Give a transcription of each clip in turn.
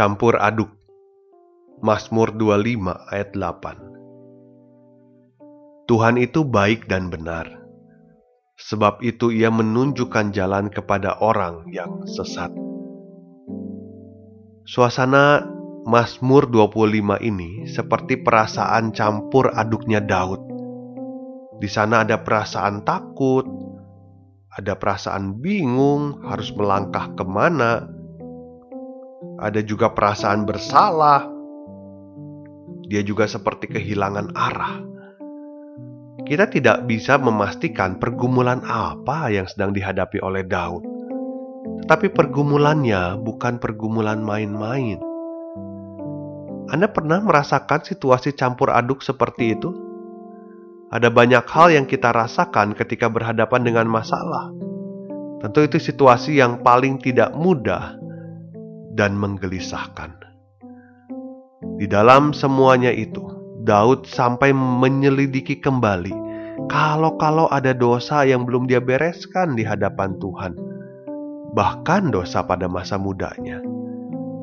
Campur aduk. Mazmur 25 ayat 8. Tuhan itu baik dan benar. Sebab itu ia menunjukkan jalan kepada orang yang sesat. Suasana Mazmur 25 ini seperti perasaan campur aduknya Daud. Di sana ada perasaan takut, ada perasaan bingung, harus melangkah ke mana, ada juga perasaan bersalah. Dia juga seperti kehilangan arah. Kita tidak bisa memastikan pergumulan apa yang sedang dihadapi oleh Daud, tetapi pergumulannya bukan pergumulan main-main. Anda pernah merasakan situasi campur aduk seperti itu? Ada banyak hal yang kita rasakan ketika berhadapan dengan masalah. Tentu, itu situasi yang paling tidak mudah dan menggelisahkan. Di dalam semuanya itu, Daud sampai menyelidiki kembali kalau-kalau ada dosa yang belum dia bereskan di hadapan Tuhan, bahkan dosa pada masa mudanya.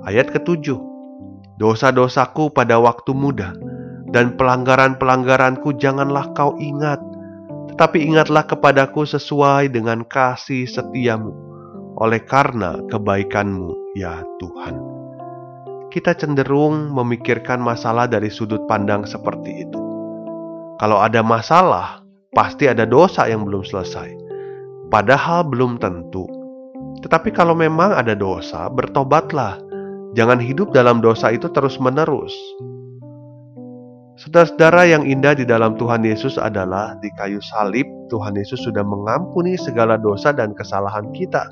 Ayat ketujuh, dosa-dosaku pada waktu muda dan pelanggaran-pelanggaranku janganlah kau ingat, tetapi ingatlah kepadaku sesuai dengan kasih setiamu, oleh karena kebaikanmu ya Tuhan. Kita cenderung memikirkan masalah dari sudut pandang seperti itu. Kalau ada masalah, pasti ada dosa yang belum selesai. Padahal belum tentu. Tetapi kalau memang ada dosa, bertobatlah. Jangan hidup dalam dosa itu terus-menerus. Saudara-saudara yang indah di dalam Tuhan Yesus adalah di kayu salib, Tuhan Yesus sudah mengampuni segala dosa dan kesalahan kita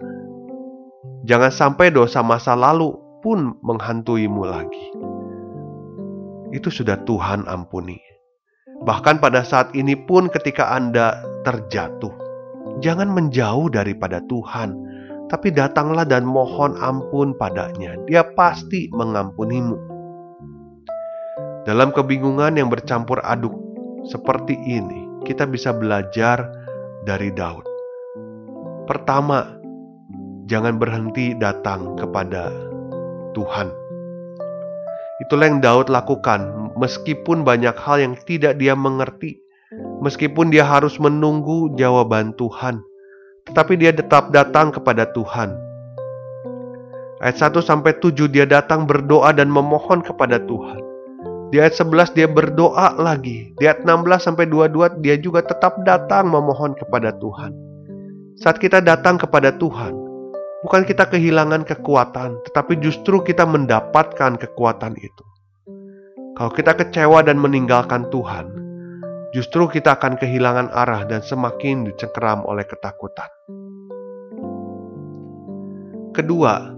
Jangan sampai dosa masa lalu pun menghantuimu lagi. Itu sudah Tuhan ampuni. Bahkan pada saat ini pun ketika Anda terjatuh, jangan menjauh daripada Tuhan, tapi datanglah dan mohon ampun padanya. Dia pasti mengampunimu. Dalam kebingungan yang bercampur aduk seperti ini, kita bisa belajar dari Daud. Pertama, jangan berhenti datang kepada Tuhan. Itulah yang Daud lakukan, meskipun banyak hal yang tidak dia mengerti, meskipun dia harus menunggu jawaban Tuhan, tetapi dia tetap datang kepada Tuhan. Ayat 1 sampai 7 dia datang berdoa dan memohon kepada Tuhan. Di ayat 11 dia berdoa lagi. Di ayat 16 sampai 22 dia juga tetap datang memohon kepada Tuhan. Saat kita datang kepada Tuhan, Bukan kita kehilangan kekuatan, tetapi justru kita mendapatkan kekuatan itu. Kalau kita kecewa dan meninggalkan Tuhan, justru kita akan kehilangan arah dan semakin dicengkeram oleh ketakutan. Kedua,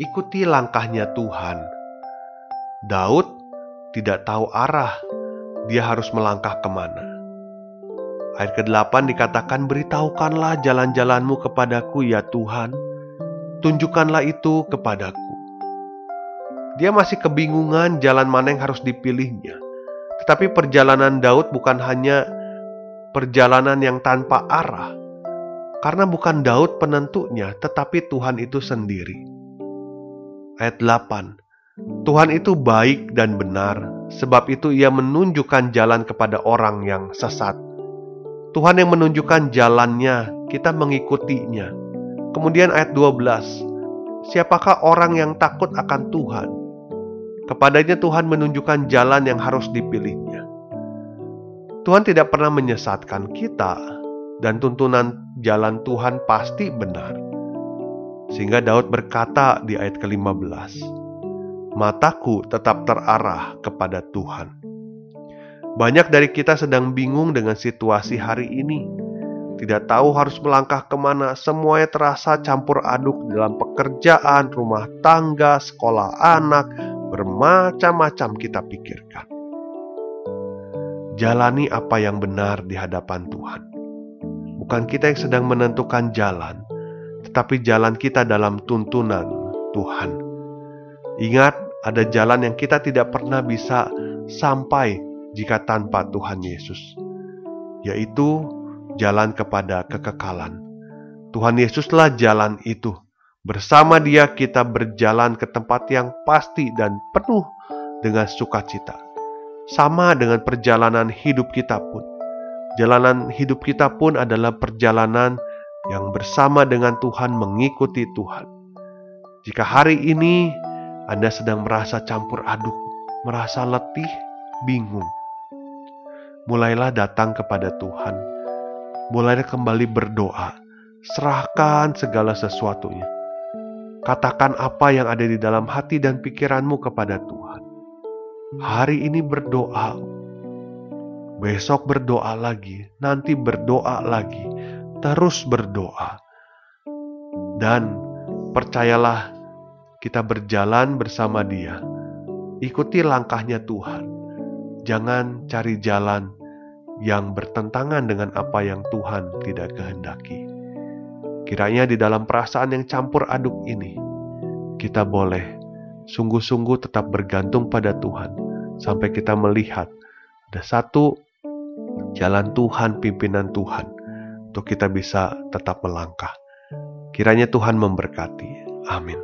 ikuti langkahnya Tuhan. Daud tidak tahu arah, dia harus melangkah ke mana. Ayat ke-8 dikatakan, Beritahukanlah jalan-jalanmu kepadaku ya Tuhan, tunjukkanlah itu kepadaku. Dia masih kebingungan jalan mana yang harus dipilihnya. Tetapi perjalanan Daud bukan hanya perjalanan yang tanpa arah. Karena bukan Daud penentunya, tetapi Tuhan itu sendiri. Ayat 8. Tuhan itu baik dan benar, sebab itu ia menunjukkan jalan kepada orang yang sesat. Tuhan yang menunjukkan jalannya, kita mengikutinya Kemudian ayat 12. Siapakah orang yang takut akan Tuhan? Kepadanya Tuhan menunjukkan jalan yang harus dipilihnya. Tuhan tidak pernah menyesatkan kita dan tuntunan jalan Tuhan pasti benar. Sehingga Daud berkata di ayat ke-15, Mataku tetap terarah kepada Tuhan. Banyak dari kita sedang bingung dengan situasi hari ini tidak tahu harus melangkah ke mana, semuanya terasa campur aduk dalam pekerjaan, rumah tangga, sekolah anak, bermacam-macam kita pikirkan. Jalani apa yang benar di hadapan Tuhan. Bukan kita yang sedang menentukan jalan, tetapi jalan kita dalam tuntunan Tuhan. Ingat, ada jalan yang kita tidak pernah bisa sampai jika tanpa Tuhan Yesus, yaitu jalan kepada kekekalan. Tuhan Yesuslah jalan itu. Bersama Dia kita berjalan ke tempat yang pasti dan penuh dengan sukacita. Sama dengan perjalanan hidup kita pun. Jalanan hidup kita pun adalah perjalanan yang bersama dengan Tuhan mengikuti Tuhan. Jika hari ini Anda sedang merasa campur aduk, merasa letih, bingung, mulailah datang kepada Tuhan mulai kembali berdoa. Serahkan segala sesuatunya. Katakan apa yang ada di dalam hati dan pikiranmu kepada Tuhan. Hari ini berdoa, besok berdoa lagi, nanti berdoa lagi, terus berdoa. Dan percayalah, kita berjalan bersama Dia. Ikuti langkahnya Tuhan. Jangan cari jalan yang bertentangan dengan apa yang Tuhan tidak kehendaki. Kiranya di dalam perasaan yang campur aduk ini, kita boleh sungguh-sungguh tetap bergantung pada Tuhan sampai kita melihat ada satu jalan Tuhan, pimpinan Tuhan, untuk kita bisa tetap melangkah. Kiranya Tuhan memberkati. Amin.